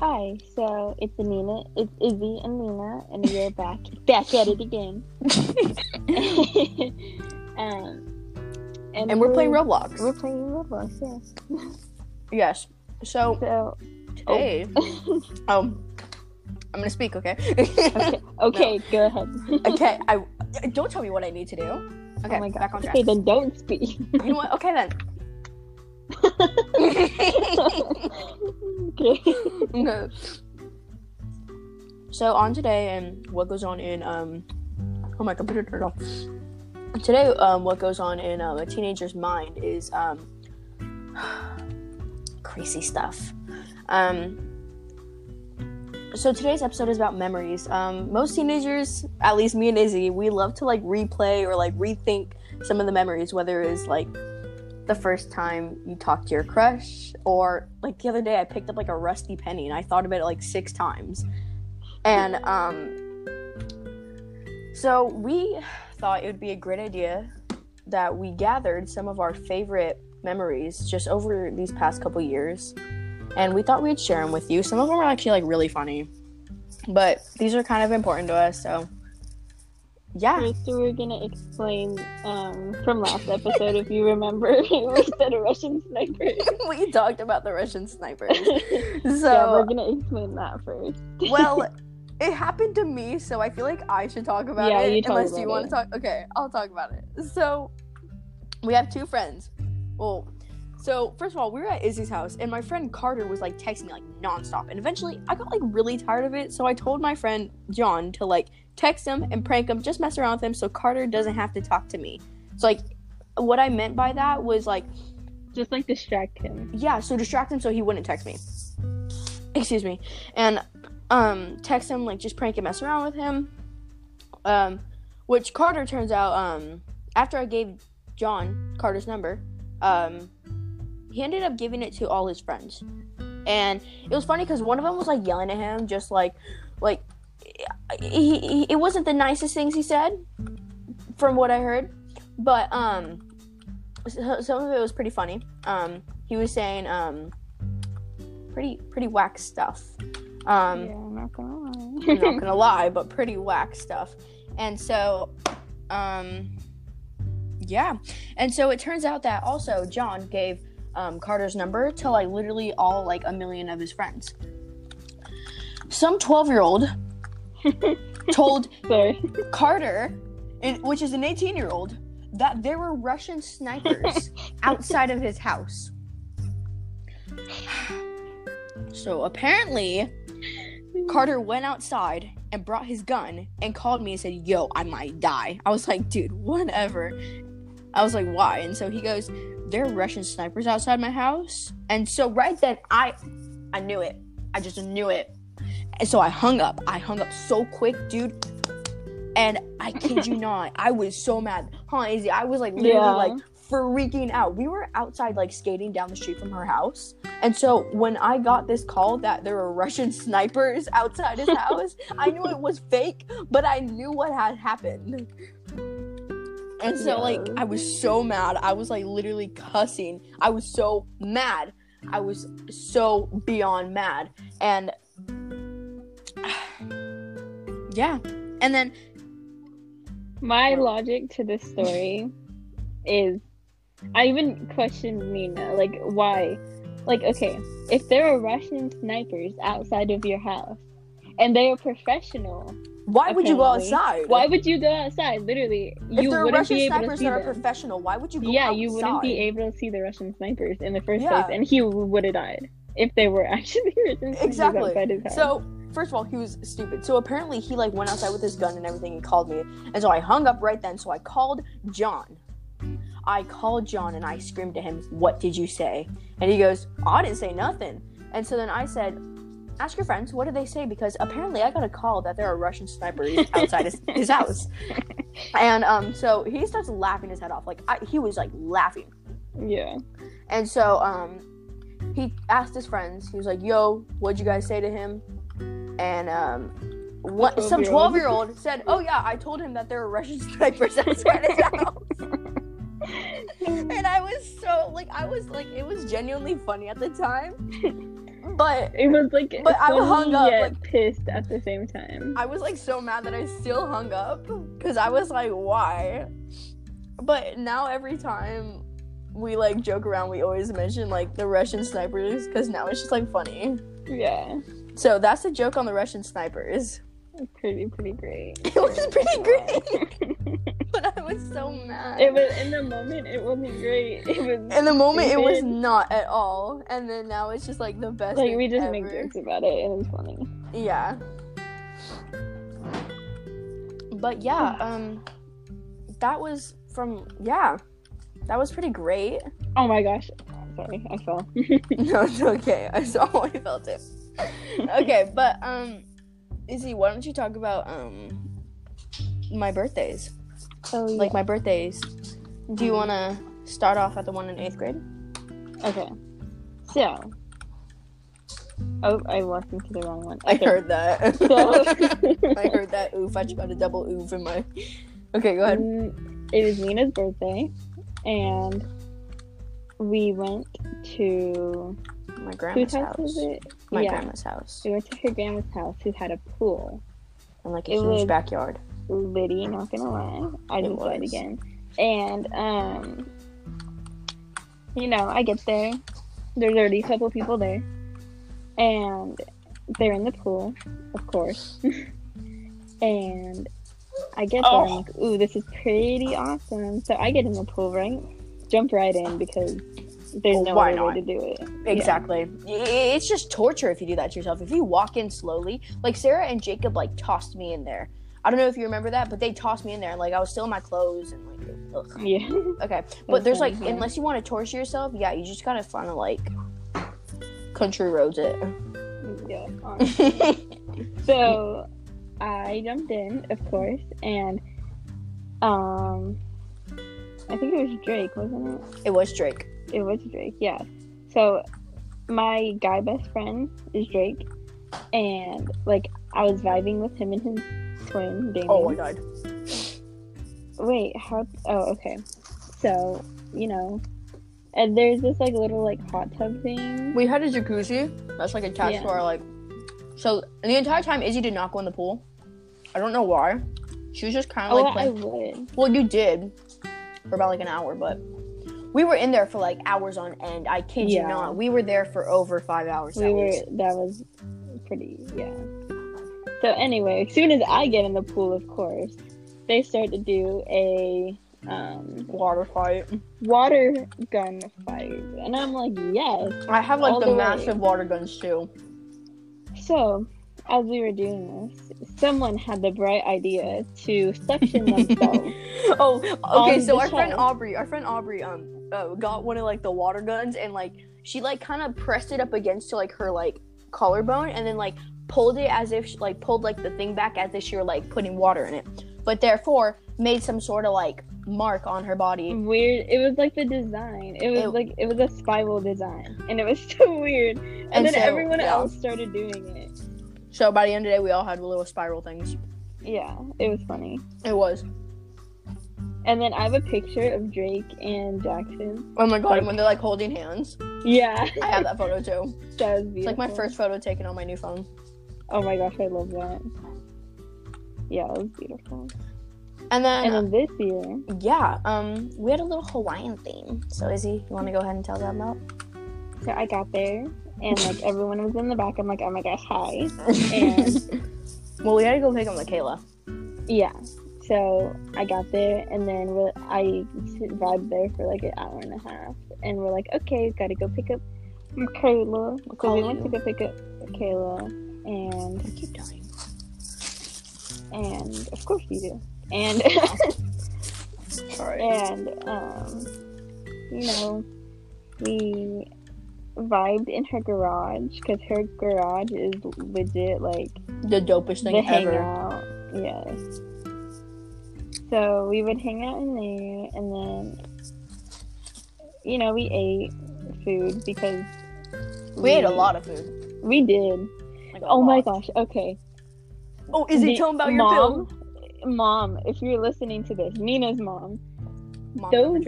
Hi, so it's Nina, it's Izzy and Nina, and we're back, back at it again. um, And we're playing Roblox. We're playing Roblox, yeah. Yes. So So, today, um, I'm gonna speak. Okay. okay, okay, go ahead. okay. I don't tell me what I need to do. Okay. oh my god. Back on track. Okay, then don't speak. You know what? Okay then. Okay. no. So on today and what goes on in um oh my computer turned off. Today um what goes on in um, a teenager's mind is um crazy stuff. Um so today's episode is about memories. Um most teenagers, at least me and Izzy, we love to like replay or like rethink some of the memories, whether it's like the first time you talked to your crush or like the other day I picked up like a rusty penny and I thought about it like six times. And um so we thought it would be a great idea that we gathered some of our favorite memories just over these past couple years and we thought we'd share them with you. Some of them are actually like really funny. But these are kind of important to us, so yeah. First, we're gonna explain um, from last episode, if you remember, we said Russian sniper. we talked about the Russian snipers. yeah, So we're gonna explain that first. well, it happened to me, so I feel like I should talk about Yeah, it. you talk unless about you want to talk. Okay, I'll talk about it. So, we have two friends. Well, so first of all, we were at Izzy's house, and my friend Carter was like texting me like nonstop. And eventually, I got like really tired of it, so I told my friend John to like text him and prank him, just mess around with him, so Carter doesn't have to talk to me. So like, what I meant by that was like Just like distract him. yeah, so distract him so he wouldn't text me. Excuse me. And um text him like just prank and mess around with him. Um which Carter turns out um after I gave John Carter's number, um he ended up giving it to all his friends. And it was funny cuz one of them was like yelling at him just like like he, he, it wasn't the nicest things he said from what I heard, but um so- some of it was pretty funny. Um, he was saying um, pretty pretty whack stuff. Um, yeah, I'm not gonna lie. I'm not gonna lie, but pretty whack stuff. And so, um, yeah. And so it turns out that also John gave um, Carter's number to like literally all like a million of his friends. Some twelve year old told Sorry. Carter, and, which is an 18 year old, that there were Russian snipers outside of his house. So apparently, Carter went outside and brought his gun and called me and said, Yo, I might die. I was like, Dude, whatever. I was like, Why? And so he goes, There are Russian snipers outside my house. And so right then, I, I knew it. I just knew it. And so I hung up. I hung up so quick, dude. And I kid you not, I was so mad. Huh, Izzy? I was like literally Yeah. like freaking out. We were outside like skating down the street from her house. And so when I got this call that there were Russian snipers outside his house, I knew it was fake, but I knew what had happened. And so like I was so mad. I was like literally cussing. I was so mad. I was so beyond mad. And yeah. And then My logic to this story is I even questioned Nina, like why? Like, okay, if there are Russian snipers outside of your house and they are professional, why would you go outside? why would you go outside? Literally, if you there are wouldn't Russian be able snipers that are them. professional, why would you go yeah, outside? you wouldn't be able to see the Russian snipers in the first Yeah. place, and he would have died if they were actually Russian snipers Exactly. outside his house. So first of all, he was stupid. So apparently he like went outside with his gun and everything and called me. And so I hung up right then. So I called John. I called John and I screamed to him, "What did you say?" And he goes, oh, "I didn't say nothing." And so then I said, "Ask your friends. What did they say?" Because apparently I got a call that there are Russian snipers outside his, his house. And um, so he starts laughing his head off. Like I, he was like laughing. yeah, And so um he asked his friends, he was like, Yo, what'd you guys say to him? And um what some 12-year-old. twelve year old said, Oh yeah, I told him that there were Russian snipers outside his house. and I was so like I was like it was genuinely funny at the time. but It was like But I funny hung up, like- pissed at the same time. I was like so mad that I still hung up because I was like, why? But now every time we like joke around, we always mention like the Russian snipers because now it's just like funny. Yeah, So that's a joke on the Russian snipers. pretty pretty great. It was pretty great, but I was so mad. it was in the moment. It wasn't great. It was In the moment, it was not at all, and then now it's just like the best. like we just ever. make jokes about it, and it's funny. Yeah. But yeah, um, that was from yeah, that was pretty great. Oh my gosh! Sorry, I fell. No, it's okay. I saw I felt it. Okay, but um, Izzy, why don't you talk about um my birthdays? oh, Like my birthdays. Do you want to start off at the one in eighth grade? Okay. So. Oh, I walked into the wrong one. I heard that. So- I heard that oof. I just got a double oof in my. Okay, go ahead. Mm, It was Nina's birthday, and we went to My grandma's house it? My yeah, grandma's house. we went to her grandma's house, who had a pool. And like a It huge was- backyard. Liddy, not gonna lie, I It just lied was. again. And um, you know, I get there. There's already a couple people there, and they're in the pool, of course. and I get there, I'm Oh. like, ooh, this is pretty awesome. So I get in the pool, right? Jump right in because there's no why other not? way to do it. Exactly. I- It's just torture if you do that to yourself. If you walk in slowly, like Sarah and Jacob, like tossed me in there. I don't know if you remember that, but they tossed me in there. Like I was still in my clothes and like, ugh. Yeah. yeah. okay. But there's like, unless you want to torture yourself, yeah, you just gotta find a like country roads it. yeah. so I jumped in, of course, and um, I think it was Drake, wasn't it? it was Drake. It was Drake, yeah. So my guy best friend is Drake, and like I was vibing with him and his twin Damien. Oh my god. Wait, how? Oh, okay. So you know, and there's this like little like hot tub thing. We had a jacuzzi that's like attached Yeah. to our like. So the entire time, Izzy did not go in the pool. I don't know why. She was just kind of Oh, like I would. Well, you did for about like an hour, but we were in there for like hours on end. I kid Yeah. you not. We were there for over five hours. We at were. least. That was pretty. Yeah. So anyway, as soon as I get in the pool, of course, they start to do a um, water fight. water gun fight, and I'm like, yes. I have like the, the way. massive water guns too. So, as we were doing this, someone had the bright idea to suction themselves. oh, okay. So our friend. Aubrey, our friend Aubrey, um, uh, got one of like the water guns and like she like kind of pressed it up against to like her like collarbone and then like pulled it as if she, like pulled like the thing back as if she were like putting water in it, but therefore made some sort of like mark on her body. weird. It was like the design. It was It- like it was a spiral design, and it was so weird. And, And then so, everyone yeah. else started doing it. So by the end of the day, we all had little spiral things. Yeah, it was funny. It was. And then I have a picture of Drake and Jackson. Oh my god! Like- when they're like holding hands, Yeah, I have that photo too. that was beautiful. It's like my first photo taken on my new phone. Oh my gosh, I love that. Yeah, it was beautiful. And then, And then this year, yeah, um, we had a little Hawaiian theme. So Izzy, you want to go ahead and tell them about? so I got there, and like everyone was in the back. I'm like, oh my gosh, hi. And well, we had to go pick up Michaela. yeah, so I got there, and then we're, I vibed there for like an hour and a half, and we're like, okay, gotta go pick up Michaela. So we went to go pick up Michaela, and I keep dying. and of course you do, and. Sorry. and um, you know, we vibed in her garage because her garage is legit like The dopest thing the ever. hangout. Yes. So we would hang out in there, and then you know we ate food because We ate a lot of food. We did. Like Oh my gosh. Okay. Oh, is tell them about your mom, pill. Mom, if you're listening to this, Nina's mom. Mom those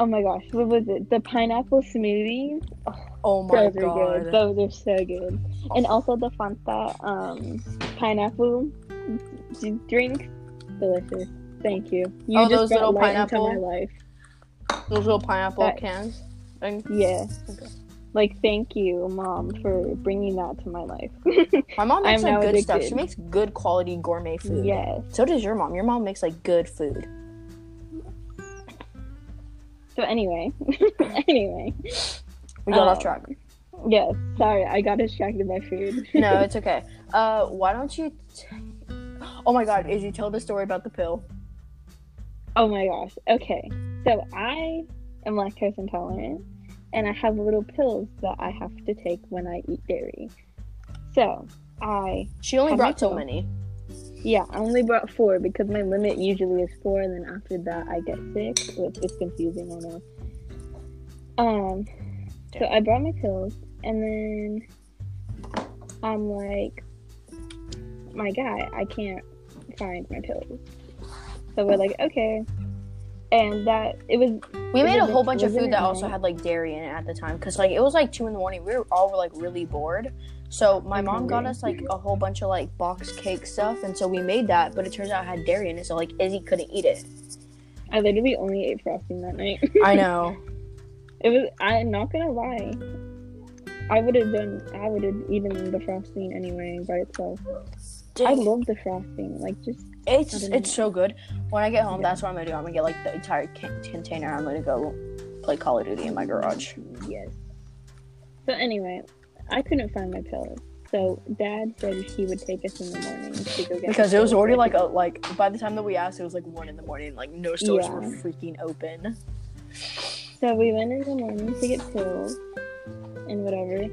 oh my gosh what was it the pineapple smoothies oh Oh my Those are god. good. Those are so good. And also the Fanta um pineapple drink, delicious. Thank you. You Oh, just those little light into pineapple? my life. Those little pineapple That- cans. thing. Yeah. Okay. Like thank you, mom, for bringing that to my life. My mom makes I'm like now good stuff. She makes good quality gourmet food. yes. So does your mom. Your mom makes like good food. So anyway, anyway, We got Um, off track. yes. Sorry, I got distracted by food. No, it's okay. Uh, why don't you? T- oh my God, is Izzy, tell the story about the pill. Oh my gosh. Okay. So I am lactose intolerant and I have little pills that I have to take when I eat dairy. So I, She only brought so many. yeah, I only brought four because my limit usually is four and then after that I get sick, which is confusing, I know. Um, so I brought my pills and then I'm like, my guy, I can't find my pills. So we're like, okay. And that, it was We made a Was it- whole bunch of food that also had like dairy in it at the time because like it was like two in the morning. We were all were like really bored. So my mom got us like a whole bunch of like box cake stuff, and so we made that. But it turns out it had dairy in it, so like Izzy couldn't eat it. I literally only ate frosting that night. I know. it was. I'm not gonna lie. I would have done. I would have eaten the frosting anyway by itself. I love the frosting. Like just It's it's so good. When I get home, Yeah. that's what I'm gonna do. I'm gonna get like the entire can- container. I'm gonna go play Call of Duty in my garage. yes. So anyway, I couldn't find my pillow. So Dad said he would take us in the morning to go get. Because it was already like a like by the time that we asked, it was like one in the morning. Like no stores Yeah. were freaking open. So we went in the morning to get pills and whatever.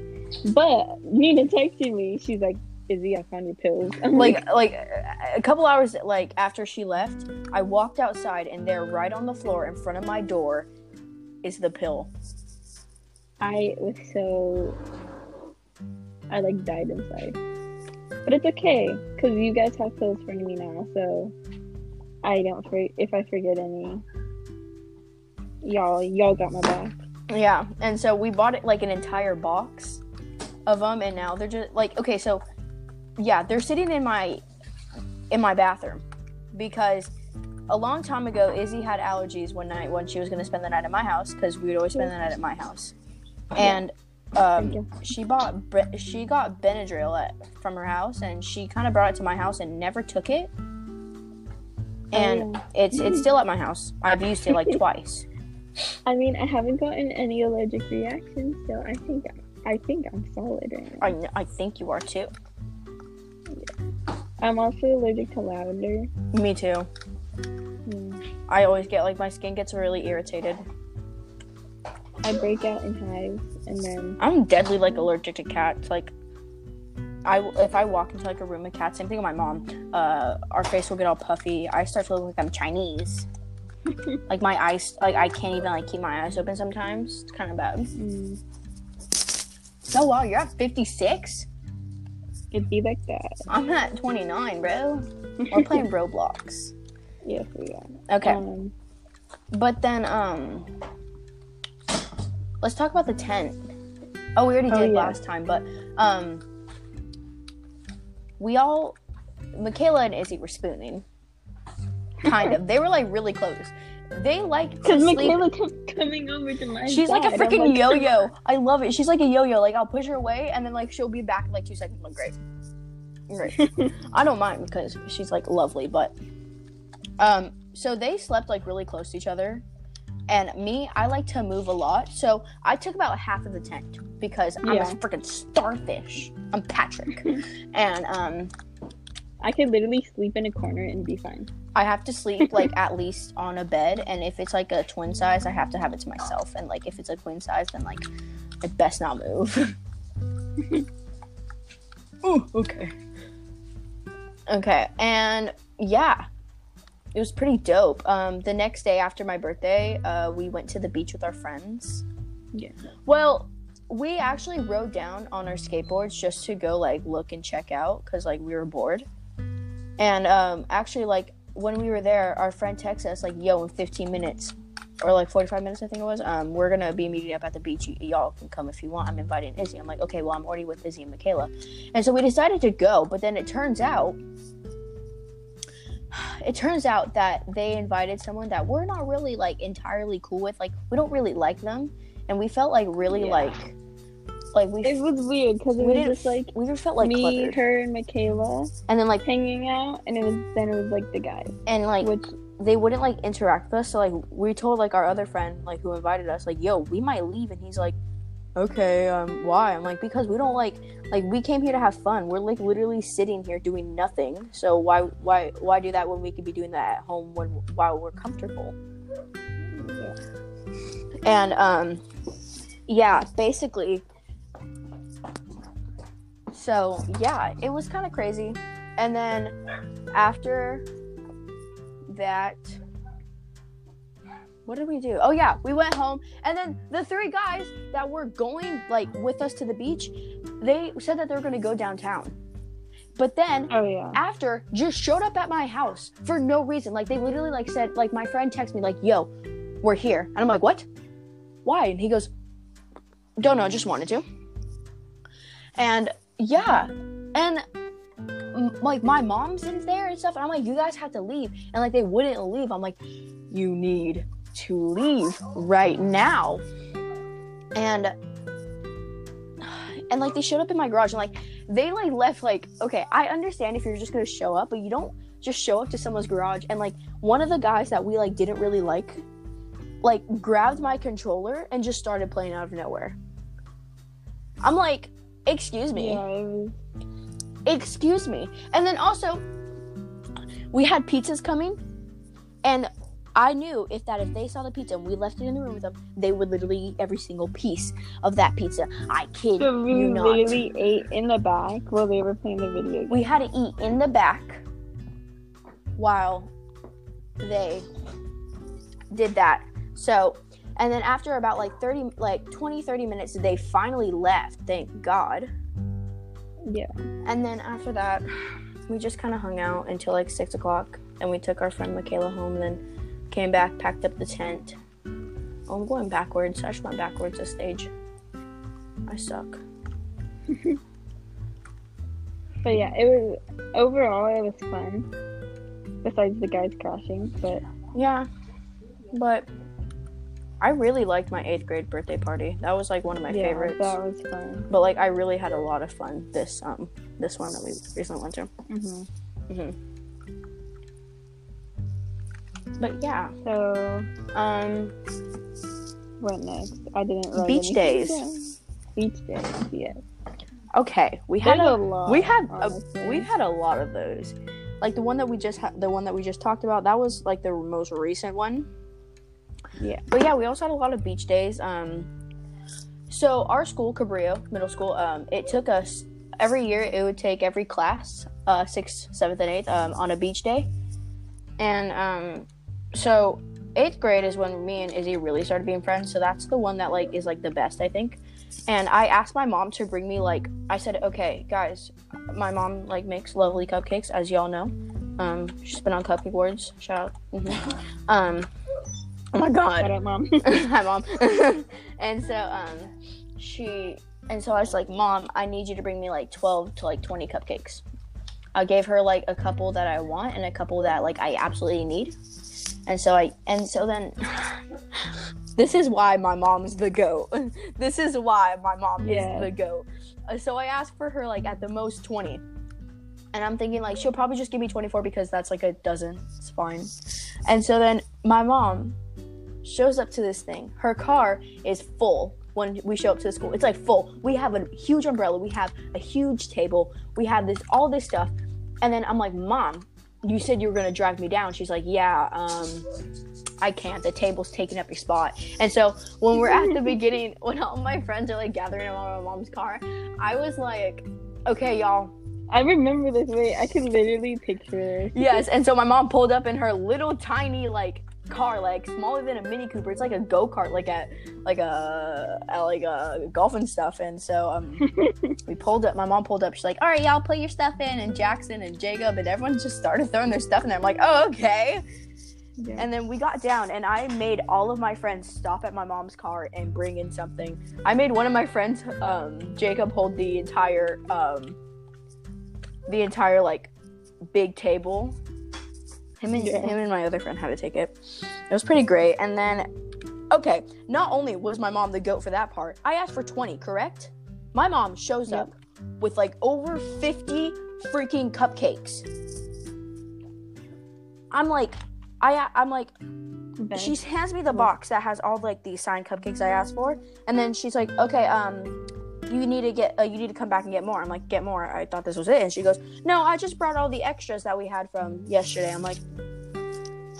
But Nina texted me. She's like, "Izzy, I found your pills." Like like a couple hours like after she left i walked outside and there right on the floor in front of my door is the pill I was so I like died inside. But it's okay because you guys have pills for me now, so I don't for if I forget any. Y'all, y'all got my back. yeah and so we bought it like an entire box of them and now they're just like okay so yeah they're sitting in my in my bathroom because a long time ago izzy had allergies one night when she was going to spend the night at my house because we would always spend the night at my house and um, she bought she got Benadryl at, from her house, and she kind of brought it to my house and never took it. And it's it's still at my house. I've used it like twice. I mean, I haven't gotten any allergic reactions, so I think I think I'm solid right. I I think you are too. I'm also allergic to lavender. Me too. Hmm. I always get like my skin gets really irritated. I break out in hives, and then I'm deadly like allergic to cats. Like, I if I walk into like a room with cats, same thing with my mom. Uh, our face will get all puffy. I start to look like I'm Chinese. like my eyes, like I can't even like keep my eyes open sometimes. It's kind of bad. mm, Oh wow, you're at 56. It'd be like that. I'm at 29, bro. We're playing Roblox. Yes, we are. Okay, Um, but then um, let's talk about the tent. Oh, we already Oh, did yeah. last time, but um, we all, Michaela and Izzy were spooning. Kind of. They were like really close. They like to Because. Michaela kept coming over to my She's like a freaking like, yo-yo. I love it. She's like a yo-yo. Like I'll push her away, and then like she'll be back in like two seconds. I'm like great, great. I don't mind because she's like lovely, but um, so they slept like really close to each other, and me, I like to move a lot, so I took about half of the tent because I'm a freaking starfish. I'm Patrick, and um, I could literally sleep in a corner and be fine. I have to sleep like at least on a bed, and if it's like a twin size, I have to have it to myself, and like if it's a queen size, then like I best not move. oh, okay. Okay, and yeah, it was pretty dope. Um, the next day after my birthday, uh, we went to the beach with our friends. Yeah. Well, we actually rode down on our skateboards just to go like look and check out because like we were bored. And um, actually, like when we were there, our friend texted us like, "Yo, in 15 minutes, or like 45 minutes, I think it was. Um, we're gonna be meeting up at the beach. Y- y'all can come if you want. I'm inviting Izzy. I'm like, okay, well, I'm already with Izzy and Michaela, and so we decided to go. But then it turns out, it turns out that they invited someone that we're not really like entirely cool with. Like, we don't really like them, and we felt like really Yeah. like, like we It was weird because it we was didn't just like we just felt like me, cluttered. her, and Michaela and then like hanging out, and it was then it was like the guys, and like which they wouldn't like interact with us. So like we told like our other friend like who invited us like, yo, we might leave, and he's like, okay, um, why? I'm like because we don't like like we came here to have fun. We're like literally sitting here doing nothing. So why why why do that when we could be doing that at home when while we're comfortable? And um, yeah, basically. So yeah, it was kind of crazy. And then after that what did we do? Oh yeah we went home. And then the three guys that were going like with us to the beach they said that they were going to go downtown. But then oh yeah, after just showed up at my house for no reason. Like they literally like said like my friend texted me like yo we're here. And i'm like what? Why? And he goes don't know just wanted to. And yeah. And like my mom's in there and stuff and i'm like you guys have to leave. And like they wouldn't leave. I'm like you need to leave right now. And and like they showed up in my garage and like they like left like okay i understand if you're just gonna show up but you don't just show up to someone's garage and like one of the guys that we like didn't really like like grabbed my controller and just started playing out of nowhere. I'm like excuse me. Yeah, excuse me. And then also we had pizzas coming and i knew if that if they saw the pizza and we left it in the room with them they would literally eat every single piece of that pizza. I kid So we you not. literally ate in the back while they were playing the video game. we had to eat in the back while they did that. So and then after about like 30 like 20 30 minutes they finally left thank god Yeah. And then after that, we just kind of hung out until like six o'clock, and we took our friend Michaela home. Then came back, packed up the tent. Oh, I'm going backwards. I just went backwards this stage. I suck. But yeah, it was overall it was fun. Besides the guys crashing, but Yeah, but I really liked my eighth grade birthday party. That was like one of my yeah, favorites. that was fun. But like, I really had a lot of fun this um this one that we recently went to. hmm Mhm. But yeah, So um, what next? I didn't write Beach days. Beach days, yes. okay, we had a a lot. we had a, we had a lot of those like the one that we just had the one that we just talked about that was like the most recent one Yeah. but yeah we also had a lot of beach days um so our school cabrillo middle school um it took us every year it would take every class uh sixth seventh and eighth um on a beach day and um so eighth grade is when me and izzy really started being friends so that's the one that like is like the best i think and i asked my mom to bring me like i said okay guys my mom like makes lovely cupcakes as y'all know um she's been on cupcake awards shout out Mhm. um oh my god. Up, mom. hi mom. And so um she and so i was like mom i need you to bring me like 12 to like 20 cupcakes. I gave her like a couple that i want and a couple that like i absolutely need. And so i and so then this is why my mom's the goat. This is why my mom Yeah. is the goat. Uh, so i asked for her like at the most 20 and i'm thinking like she'll probably just give me 24 because that's like a dozen. It's fine. And so then my mom shows up to this thing. Her car is full when we show up to the school. It's like full. We have a huge umbrella. We have a huge table. We have this all this stuff. And then I'm like, "Mom, you said you were going to drive me down." She's like, "Yeah, um I can't. The table's taking up your spot." And so when we're at the beginning, when all my friends are like gathering around my mom's car, I was like, "Okay, y'all, I remember this way. I can literally picture. Yes, and so my mom pulled up in her little tiny like car, like smaller than a Mini Cooper. It's like a go kart, like at like a at, like a golf and stuff. And so um, we pulled up. My mom pulled up. She's like, "All right, y'all put your stuff in." And Jackson and Jacob and everyone just started throwing their stuff in there. I'm like, "Oh, okay." Yeah. And then we got down, and I made all of my friends stop at my mom's car and bring in something. I made one of my friends, um, Jacob, hold the entire, um, the entire like big table. Him and Yeah. him and my other friend had to take it. It was pretty great. And then, okay, not only was my mom the goat for that part, I asked for twenty. Correct? My mom shows Yep. up with like over fifty freaking cupcakes. I'm like, I I'm like, she hands me the box that has all like the signed cupcakes I asked for, and then she's like, "Okay, um, you need to get, uh, you need to come back and get more." I'm like, "Get more?" I thought this was it, and she goes, "No, I just brought all the extras that we had from yesterday." I'm like,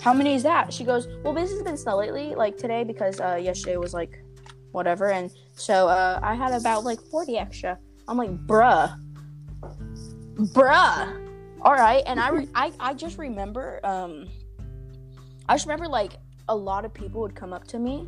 "How many is that?" She goes, "Well, business has been slow lately, like today because uh, yesterday was like, whatever, and so uh, I had about like 40 extra." I'm like, "Bruh, bruh." All right, and I, re- I, I just remember, um, I just remember like a lot of people would come up to me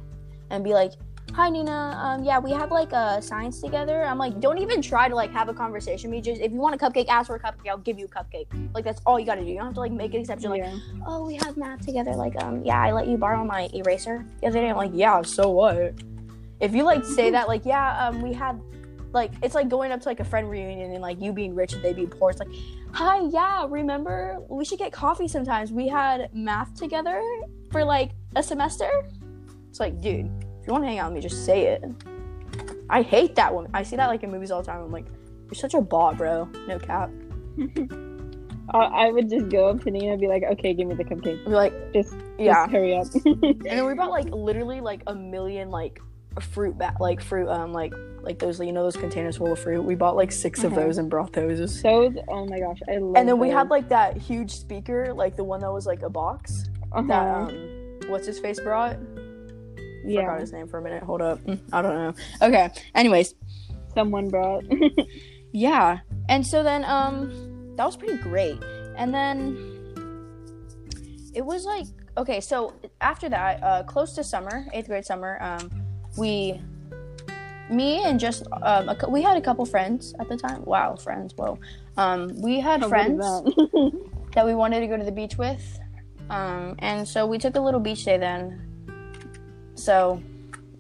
and be like, "Hi Nina, um, yeah, we have like uh, science together." I'm like, don't even try to like have a conversation. Me just if you want a cupcake, ask for a cupcake. I'll give you a cupcake. Like that's all you gotta do. You don't have to like make an exception. Like, yeah. oh, we have math together. Like, um, yeah, I let you borrow my eraser the other day. I'm like, yeah, so what? If you like say that, like, yeah, um, we had, like, it's like going up to like a friend reunion and like you being rich and they being poor. It's like, hi, yeah, remember we should get coffee sometimes. We had math together for like a semester. It's like, dude, you want to hang out with me, just say it. I hate that woman. I see that like in movies all the time. I'm like, you're such a bot, bro. No cap. I, would just go up to Nina and be like, "Okay, give me the cupcake. I'd be like, Just, yeah. just hurry up." And then we brought like literally like a million like fruit ba- like fruit um like like those you know those containers full of fruit. We bought like 6 of Uh-huh. those and brought those. Those, oh my gosh, I love. And then we had like that huge speaker, like the one that was like a box uh-huh. that um what's his face brought. Yeah, Forgot his name for a minute. Hold up. Mm, I don't know. Okay. Anyways, someone brought. yeah. And so then um that was pretty great. And then it was like okay, so after that, uh close to summer, 8th grade summer, um we me and just um a, we had a couple friends at the time. Wow, friends. Whoa. Um we had friends that? that we wanted to go to the beach with. Um, and so we took a little beach day then. So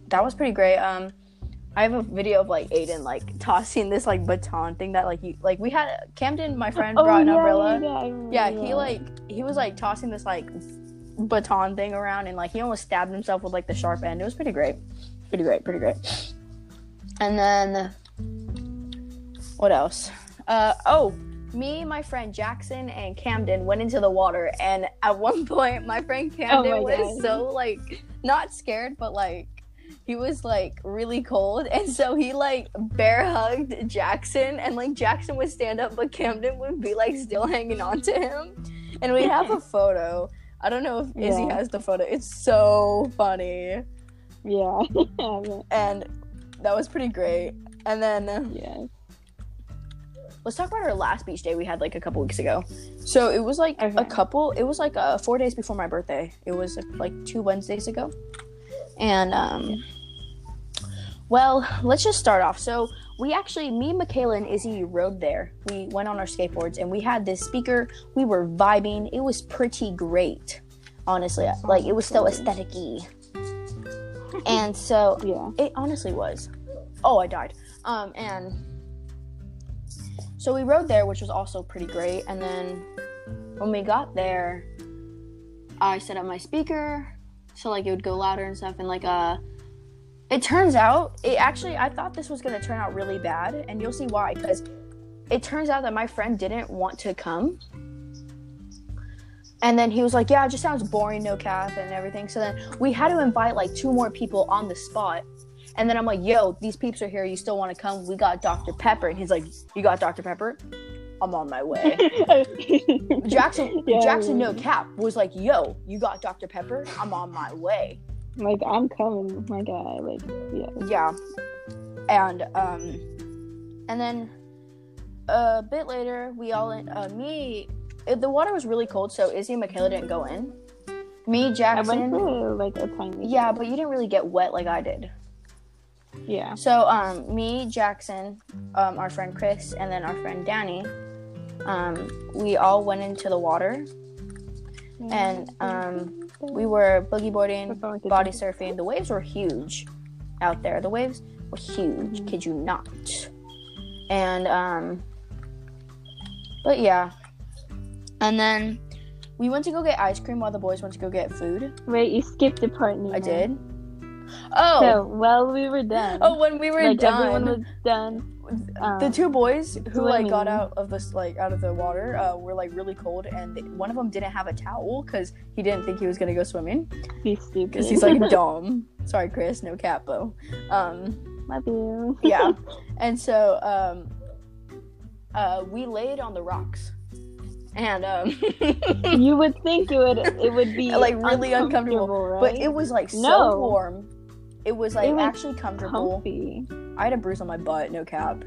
that was pretty great. Um, I have a video of like Aiden like tossing this like baton thing that like you like we had Camden, my friend, oh, brought an yeah, umbrella. Yeah, Yeah, he like he was like tossing this like baton thing around and like he almost stabbed himself with like the sharp end. It was pretty great. Pretty great, pretty great. And then what else? Uh oh, me, my friend Jackson and Camden went into the water and at one point my friend oh Camden Oh my was God. so like not scared but like he was like really cold and so he like bear hugged Jackson and like Jackson would stand up but Camden would be like still hanging on to him. And we have a photo. I don't know if Izzy Yeah. has the photo. It's so funny. Yeah, And that was pretty great. And then yeah. Let's talk about our last beach day we had like a couple weeks ago. So it was like a couple. It was like uh, four days before my birthday. It was like two Wednesdays ago, and um, well, let's just start off. So we actually, me, Michaela, and Izzy rode there. We went on our skateboards, and we had this speaker. We were vibing. It was pretty great, honestly. Like it was so aesthetic-y. And so Yeah. it honestly was. Oh, I died. Um, and so we rode there, which was also pretty great. And then when we got there, I set up my speaker so like it would go louder and stuff. And like uh, it turns out it actually I thought this was gonna turn out really bad, and you'll see why. Because it turns out that my friend didn't want to come. And then he was like, "Yeah, it just sounds boring, no cap and everything." So then we had to invite like two more people on the spot. And then I'm like, "Yo, these peeps are here. You still want to come? We got Dr. Pepper." And he's like, "You got Dr. Pepper? I'm on my way." Jackson, Yeah, Jackson, no cap, was like, "Yo, you got Dr. Pepper? I'm on my way." like I'm coming, my guy. Like, yeah. Yeah, and um, and then a bit later, we all uh, me. The water was really cold, so Izzy and Michaela didn't go in. Me, I went Jackson. like a tiny. Yeah, but you didn't really get wet like I did. Yeah. So, um, me, Jackson, um, our friend Chris, and then our friend Danny, um, we all went into the water, and um, we were boogie boarding, What's wrong with the body surfing. The waves were huge out there. The waves were huge. Mhm. Kid you not. And um, but yeah. And then we went to go get ice cream while the boys went to go get food. Wait, you skipped a part. Nina. I did. Oh, So while we were done, oh, when we were like done, everyone was done. Um, the two boys who like got out of this like out of the water uh, were like really cold, and they, one of them didn't have a towel because he didn't think he was gonna go swimming be stupid. because he's like dumb. Sorry, Chris, no capo. Um, love you. yeah, and so um, uh, we laid on the rocks, and um, you would think it would it would be Like, really uncomfortable, right? but it was like so No. warm. It was like It was actually comfortable. comfy. I had a bruise on my butt, no cap,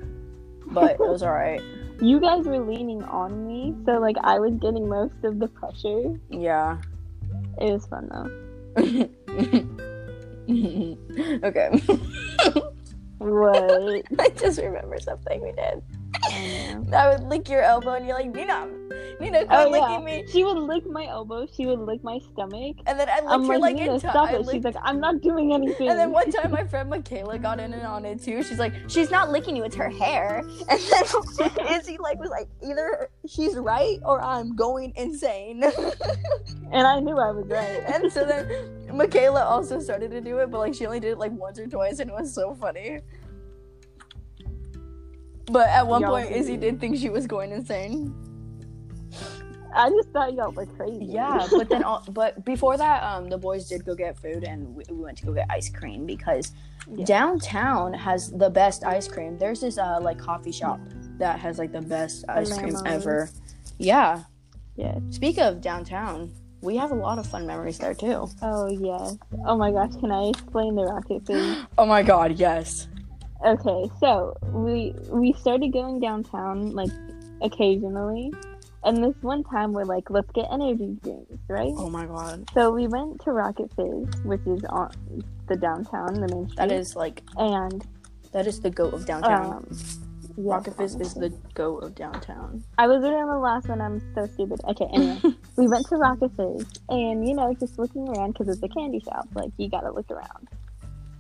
but it was all right. You guys were leaning on me, so like I was getting most of the pressure. Yeah. It was fun though. okay. What? I just remember something we did. I would lick your elbow and you're like, Nina, Nina, quit Oh licking yeah. me. She would lick my elbow. She would lick my stomach. And then I licked I'm her like, Nina, in time. stop I it. She's licked- like, I'm not doing anything. and then one time my friend Michaela got in and on it too. She's like, she's not licking you, it's her hair. And then Izzy like was like, either she's right or I'm going insane. and I knew I was right. and so then Michaela also started to do it, but like she only did it like once or twice, and it was so funny. But at one Y'all point, Izzy did think she was going insane. I just thought y'all were crazy. Yeah, but then, all, but before that, um, the boys did go get food, and we, we went to go get ice cream because Yeah. downtown has the best ice cream. There's this uh like coffee shop that has like the best ice cream Palermo's. ever. Yeah. Yeah. Speak of downtown, we have a lot of fun memories there too. Oh yeah. Oh my gosh. Can I explain the rocket thing? Oh my god, yes. Okay, so we we started going downtown like occasionally, and this one time we're like, let's get energy drinks, right? Oh my god. So we went to Rocket Fizz, which is on the downtown, the main street. That is like and that is the goat of downtown. um, yeah, Rocket Fizz is the goat of downtown. I was on the last one. I'm so stupid. Okay, anyway, we went to Rocket Fizz, and you know, just looking around because it's a candy shop. Like you gotta look around.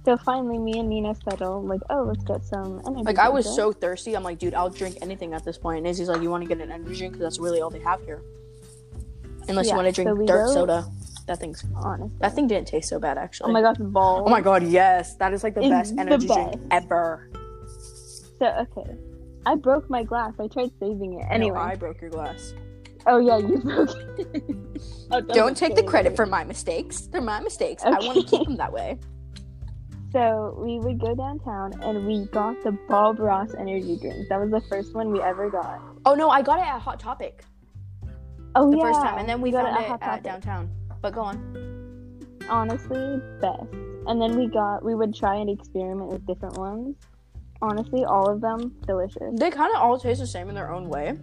So finally, me and Nina settled, like, oh, let's get some energy. Like I was drinks, so thirsty. I'm like, dude, I'll drink anything at this point. And Izzy's like, you want to get an energy drink because that's really all they have here. Unless you want to drink so dirt go- soda. That thing's honestly. that thing didn't taste so bad actually. Oh my gosh, balls. Oh my god, yes, that is like the It's best the energy drink ever. So okay, I broke my glass. I tried saving it. Anyway. no, I broke your glass. Oh yeah, you broke it. Oh, Don't take the credit for my mistakes. They're my mistakes. I want to keep them that way. So we would go downtown and we got the Bob Ross energy drink. That was the first one we ever got. Oh no, I got it at Hot Topic Oh the yeah, first time, and then we got found it it Hot at Topic. downtown. But go on. Honestly, best. And then we got we would try and experiment with different ones. Honestly, all of them delicious. They kind of all taste the same in their own way,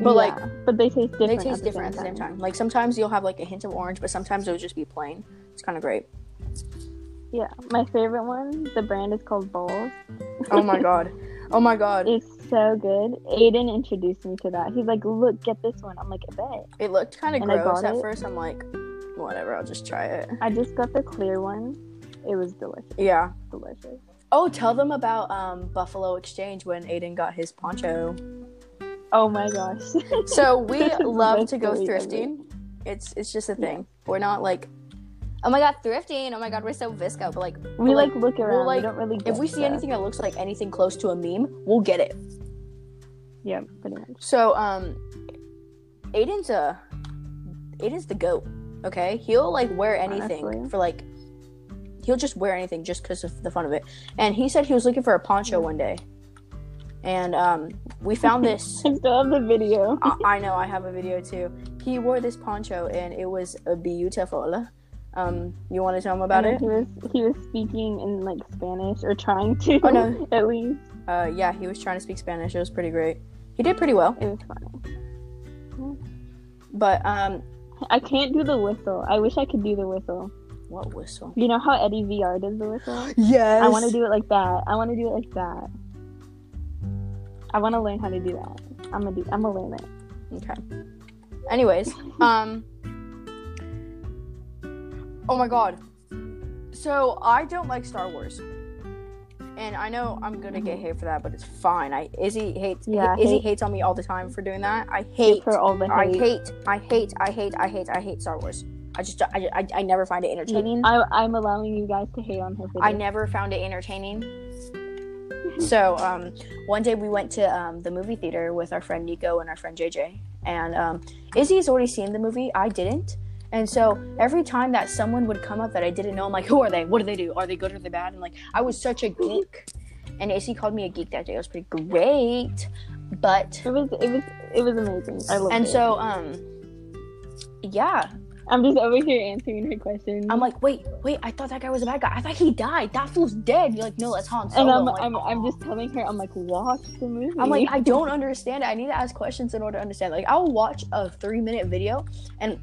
but like but they taste different. they taste different at the same time. Like sometimes you'll have like a hint of orange, but sometimes it'll just be plain. It's kind of great. Yeah, my favorite one. The brand is called Balls. Oh my god. Oh my god. It's so good. Aiden introduced me to that. He's like, "Look, get this one." I'm like, "I bet." It looked kind of gross at it. first. I'm like, whatever. I'll just try it. I just got the clear one. It was delicious. Yeah. Delicious. Oh, tell them about um, Buffalo Exchange when Aiden got his poncho. Oh my gosh. So we This is the love to go thrifting. It's it's just a thing. We're not like, oh my god, thrifting. Oh my god, we're so VSCO. But like, we we'll, like look around. like, we don't really. if we see stuff. anything that looks like anything close to a meme, we'll get it. yeah, pretty much. So um, Aiden's a Aiden's the goat. Okay, he'll like wear anything Honestly. for like. He'll just wear anything just because of the fun of it. And he said he was looking for a poncho one day, and um, we found this. I still have the video. I, I know I have a video too. He wore this poncho and it was beautiful. Um, you want to tell him about it? He was he was speaking in like Spanish or trying to. Oh, no. at least Uh, yeah, he was trying to speak Spanish. It was pretty great. He did pretty well, it was funny. but um, I can't do the whistle. I wish I could do the whistle. what whistle? You know how Eddie VR does the whistle? Yes. I want to do it like that. I want to do it like that. I want to learn how to do that. I'm gonna do. I'm gonna learn it. Okay. Anyways, um, Oh my god. So I don't like Star Wars. And I know I'm gonna get hate for that, but it's fine. I Izzy hates Yeah, Izzy hate- hates on me all the time for doing that. I hate her all the I hate. I hate I hate I hate I hate I hate Star Wars. I just I, I, I never find it entertaining. I, I'm allowing you guys to hate on her for I never found it entertaining. So um, one day we went to um, the movie theater with our friend Nico and our friend JJ, and um, Izzy's already seen the movie. I didn't, and so every time that someone would come up that I didn't know, I'm like, "Who are they? What do they do? Are they good or are they bad?" And like, I was such a geek, and AC called me a geek that day. It was pretty great, but It was it was it was amazing. I love and it. so um, yeah, I'm just over here answering her questions. I'm like, wait, wait, I thought that guy was a bad guy. I thought he died. That fool's dead. You're like, no, that's Han and Solo. I'm, like, I'm, I'm just telling her, I'm like, watch the movie. I'm like, I don't understand it. I need to ask questions in order to understand. Like, I'll watch a three minute video and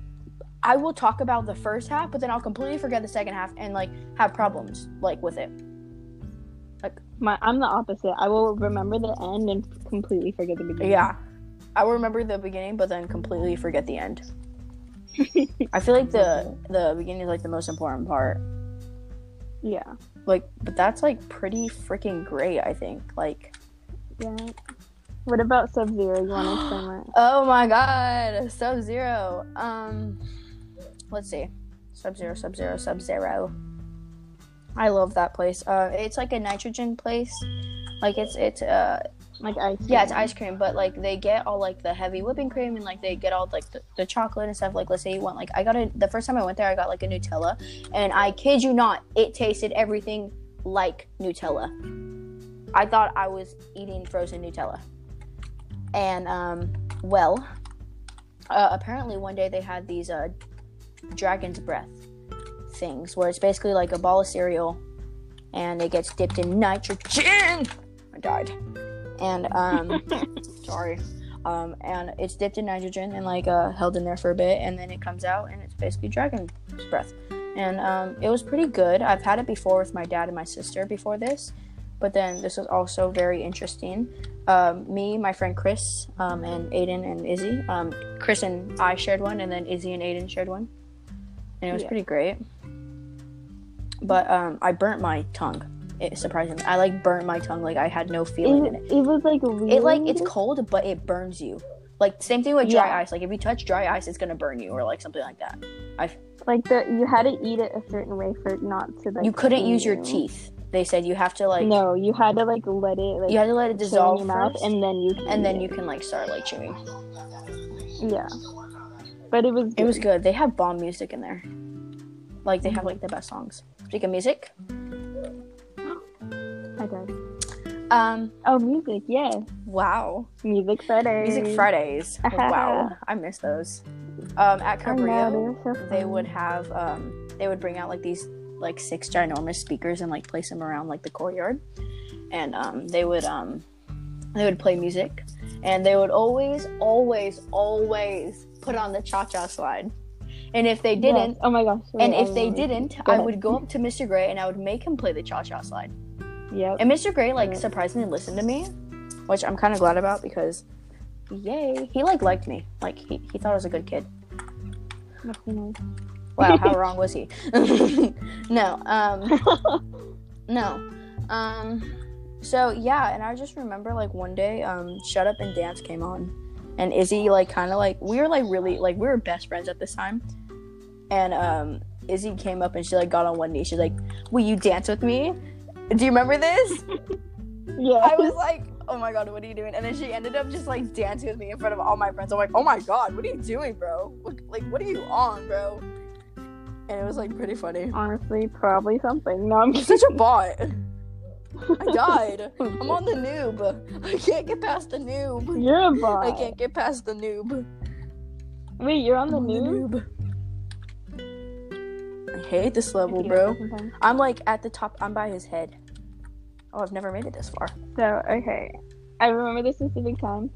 I will talk about the first half, but then I'll completely forget the second half and like have problems like with it. Like my, I'm the opposite. I will remember the end and completely forget the beginning. Yeah. I will remember the beginning, but then completely forget the end. I feel like the the beginning is like the most important part. Yeah. Like, but that's like pretty freaking great. I think. Like, Yeah. What about Sub Zero? You want to explain that? oh my god, Sub Zero. Um, let's see, Sub Zero, Sub Zero, Sub Zero. I love that place. Uh, it's like a nitrogen place. Like it's it's uh Like ice. Cream. yeah it's ice cream, but like they get all like the heavy whipping cream and like they get all like the, the chocolate and stuff. Like let's say you want like I got a the first time I went there I got like a Nutella, and I kid you not, it tasted everything like Nutella. I thought I was eating frozen Nutella. And um, well, uh, apparently one day they had these uh, dragon's breath things where it's basically like a ball of cereal, and it gets dipped in nitrogen. I died. And um, sorry. Um, and it's dipped in nitrogen and like uh, held in there for a bit, and then it comes out, and it's basically dragon's breath. And um, it was pretty good. I've had it before with my dad and my sister before this, but then this was also very interesting. Um, me, my friend Chris, um, and Aiden and Izzy. Um, Chris and I shared one, and then Izzy and Aiden shared one, and it was Yeah. pretty great. But um, I burnt my tongue. It surprisingly, I like burnt my tongue. Like I had no feeling in It, it. it was like really. It like it's cold, but it burns you. Like same thing with dry Yeah. ice. Like if you touch dry ice, it's gonna burn you, or like something like that. I like the you had to eat it a certain way for it not to like. you couldn't use your you. teeth. They said you have to like no, you had to like let it like you had to let it chill in your mouth, and then you can and then it. you can like start like chewing. yeah. But it was It was good. They have bomb music in there. Like they have like the best songs. Speak of music, I um, Oh, music, yes. wow, Music Friday. music Fridays. wow, I miss those. Um, at Cabrillo, so they would have um they would bring out like these like six ginormous speakers and like place them around like the courtyard and um they would um they would play music and they would always always always put on the cha-cha slide and if they didn't. Oh my gosh. and wait, if they um, didn't Go i ahead. would go up to mr gray and i would make him play the cha-cha slide Yep. and mr gray like Yeah. surprisingly listened to me which i'm kind of glad about because yay he like liked me like he, he thought i was a good kid Wow, how wrong was he? no, um, no. Um, so yeah, and I just remember like one day, um, Shut Up and Dance came on, and Izzy like kind of like we were like really like we were best friends at this time, and um, Izzy came up and she like got on one knee. She's like, "Will you dance with me?" Do you remember this? Yeah. I was like, "Oh my god, what are you doing?" And then she ended up just like dancing with me in front of all my friends. I'm like, "Oh my god, what are you doing, bro? Like, what are you on, bro?" And it was like pretty funny. Honestly, probably something. No, I'm such a bot. I died. I'm on the noob. I can't get past the noob. You're a bot. I can't get past the noob. Wait, you're on the on news? noob. I hate this level, bro. I'm like at the top. I'm by his head. Oh, I've never made it this far. So, okay. I remember the specific time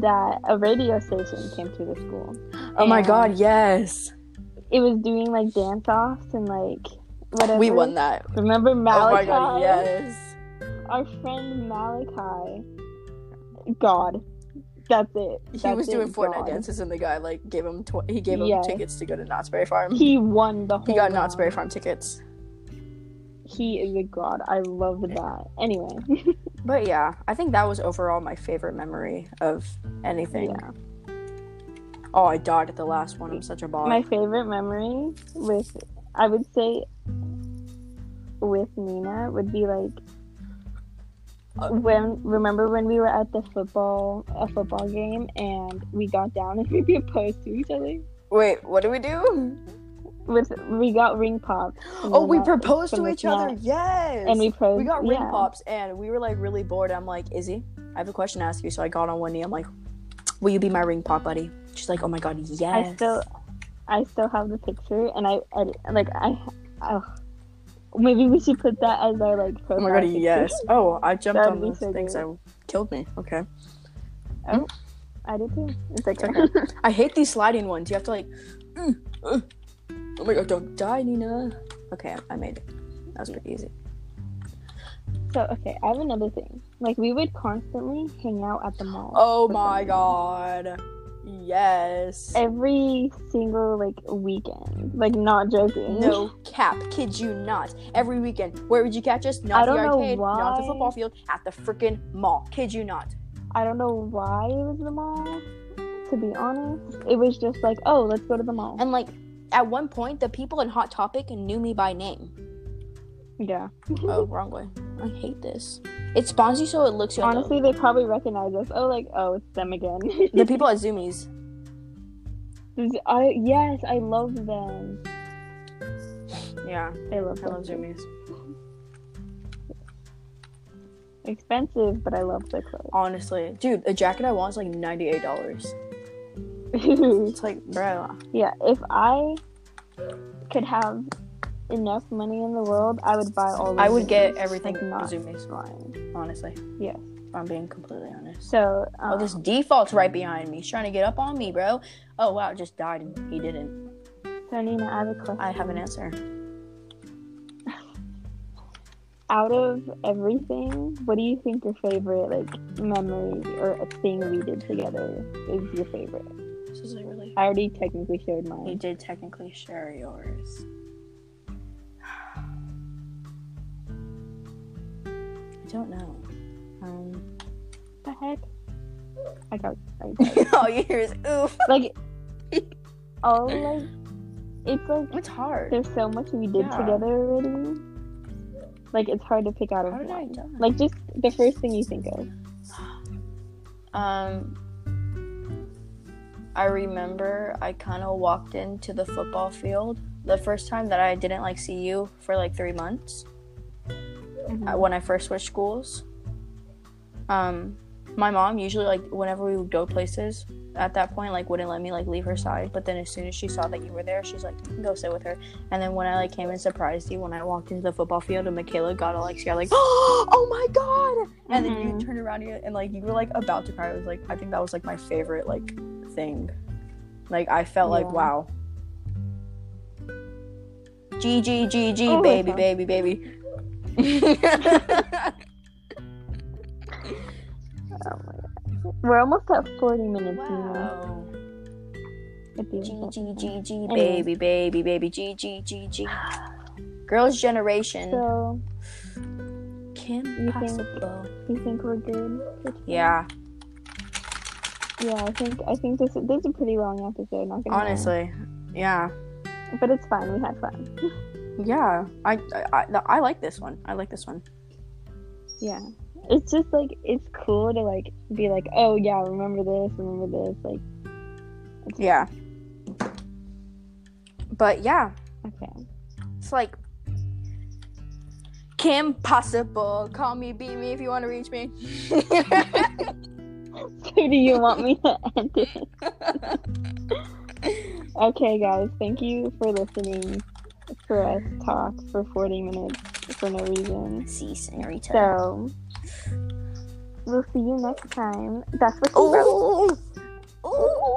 that a radio station came to the school. Oh my god, yes. It was doing like dance offs and like whatever. We won that. Remember Malachi? Oh my god, yes. Our friend Malachi. God. That's it. He was it, doing Fortnite God. dances, and the guy like gave him tw- he gave him Yes. tickets to go to Knott's Berry Farm. He, won the whole. He got round. Knott's Berry Farm tickets. He is a god. I love that. Anyway, But yeah, I think that was overall my favorite memory of anything. yeah. Oh, I died at the last one. I'm such a bot. My favorite memory with, I would say, with Nina would be like when remember when we were at the football a football game and we got down and we proposed to each other Wait, what do we do? with we got ring pops. Oh, we proposed to each other. net. Yes. and we proposed. we got ring yeah. pops, and we were like really bored. I'm like, Izzy, I have a question to ask you. So I got on one knee. I'm like, Will you be my ring pop buddy? She's like, Oh my god, yes. I still, I still have the picture, and I edit like I. Oh, maybe we should put that as our like Oh my god, picture. yes. Oh, I jumped That'd on those so things good. that killed me. Okay. I did too. It's like okay. I hate these sliding ones. You have to like. mm, uh. Oh my god, don't die, Nina. Okay, I made it. That was pretty easy. So okay, I have another thing. Like we would constantly hang out at the mall. Oh my god. Yes. Every single like weekend. Like not joking. No cap, kid you not. Every weekend, where would you catch us? Not I the arcade, not the football field, at the freaking mall. Kid you not. I don't know why it was the mall. To be honest, it was just like, oh, let's go to the mall. And like, at one point, the people in Hot Topic knew me by name. Yeah. oh, wrong way. I hate this. It spawns you so it looks you up. Honestly, they probably recognize us. Oh, like, oh, it's them again. The people at Zumiez. I yes, I love them. Yeah, I love I love Zumiez. Expensive, but I love the clothes. Honestly, dude, a jacket I want is like ninety eight dollars. It's like, bro. yeah, if I could have enough money in the world, I would buy all. I would get everything Like, from not fine. Honestly, Yes. if I'm being completely honest. So, um, Oh, this default's right behind me. He's trying to get up on me, bro. Oh wow, just died and he didn't. so Nina, I have a question. I have an answer. Out of everything, what do you think your favorite like memory or a thing we did together is your favorite? This is like really. I already technically shared mine. You did technically share yours. Don't know. Um, the heck? I got. I got all you hear is oof. like, oh, like it's like It's hard. there's so much we did Yeah. together already. Like it's hard to pick out of How one. Like just the first thing you think of. Um, I remember I kind of walked into the football field the first time that I didn't like see you for like three months uh, when I first switched schools. Um, my mom usually like whenever we would go places at that point like wouldn't let me like leave her side. But then as soon as she saw that you were there, she's like, go sit with her." And then when I like came and surprised you when I walked into the football field and Michaela got all like scared like, "Oh my god!" And then you Mhm. turned around and and, like you were like about to cry. I was like, I think that was like my favorite like thing. Like I felt like wow. G G G G Oh, baby baby baby. Oh my god. We're almost at 40 minutes now. wow. The G G G G baby baby baby G G G G. Girls' generation. So, Kim you think- you think we're good? Yeah, Yeah, I think I think this this is a pretty long episode. Not gonna lie. honestly. Yeah. but it's fine. We had fun. Yeah. I, I I I like this one. I like this one. Yeah, it's just like it's cool to like be like, oh yeah, remember this, remember this. Like, Yeah. But yeah, okay. it's like Kim Possible. Call me, beat me if you want to reach me. So do you want me to end it? okay, guys, thank you for listening for us talk for 40 minutes for no reason. See, senorita. So, we'll see you next time. That's what she wrote. Ooh. Ooh.